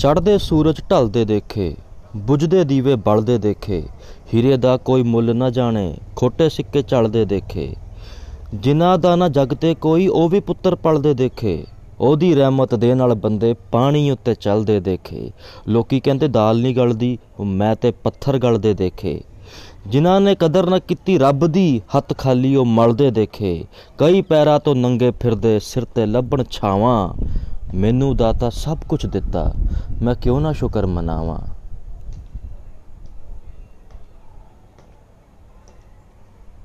ਚੜ੍ਹਦੇ ਸੂਰਜ ਢਲਦੇ ਦੇਖੇ, ਬੁਝਦੇ ਦੀਵੇ ਬਲਦੇ ਦੇਖੇ, ਹੀਰੇ ਦਾ ਕੋਈ ਮੁੱਲ ਨਾ ਜਾਣੇ, ਖੋਟੇ ਸਿੱਕੇ ਚੱਲਦੇ ਦੇਖੇ। ਜਿਨ੍ਹਾਂ ਦਾ ਨਾ ਜਗ ਤੇ ਕੋਈ, ਉਹ ਵੀ ਪੁੱਤਰ ਪਲਦੇ ਦੇਖੇ। ਉਹਦੀ ਰਹਿਮਤ ਦੇ ਨਾਲ ਬੰਦੇ ਪਾਣੀ ਉੱਤੇ ਚੱਲਦੇ ਦੇਖੇ। ਲੋਕੀ ਕਹਿੰਦੇ, ਦਾਲ ਨਹੀਂ ਗਲਦੀ, ਮੈਂ ਤੇ ਪੱਥਰ ਗਲਦੇ ਦੇਖੇ। ਜਿਨ੍ਹਾਂ ਨੇ ਕਦਰ ਨਾ ਕੀਤੀ ਰੱਬ ਦੀ, ਹੱਥ ਖਾਲੀ ਉਹ ਮਲਦੇ ਦੇਖੇ। ਕਈ ਪੈਰਾਂ ਤੋਂ ਨੰਗੇ ਫਿਰਦੇ, ਸਿਰ ਤੇ ਲੱਭਣ ਛਾਵਾਂ। ਮੈਨੂੰ ਦਾਤਾ ਸਭ ਕੁਝ ਦਿੱਤਾ। ਮੈਂ ਕਿਉਂ ਨਾ ਸ਼ੁਕਰ ਮਨਾਵਾਂ?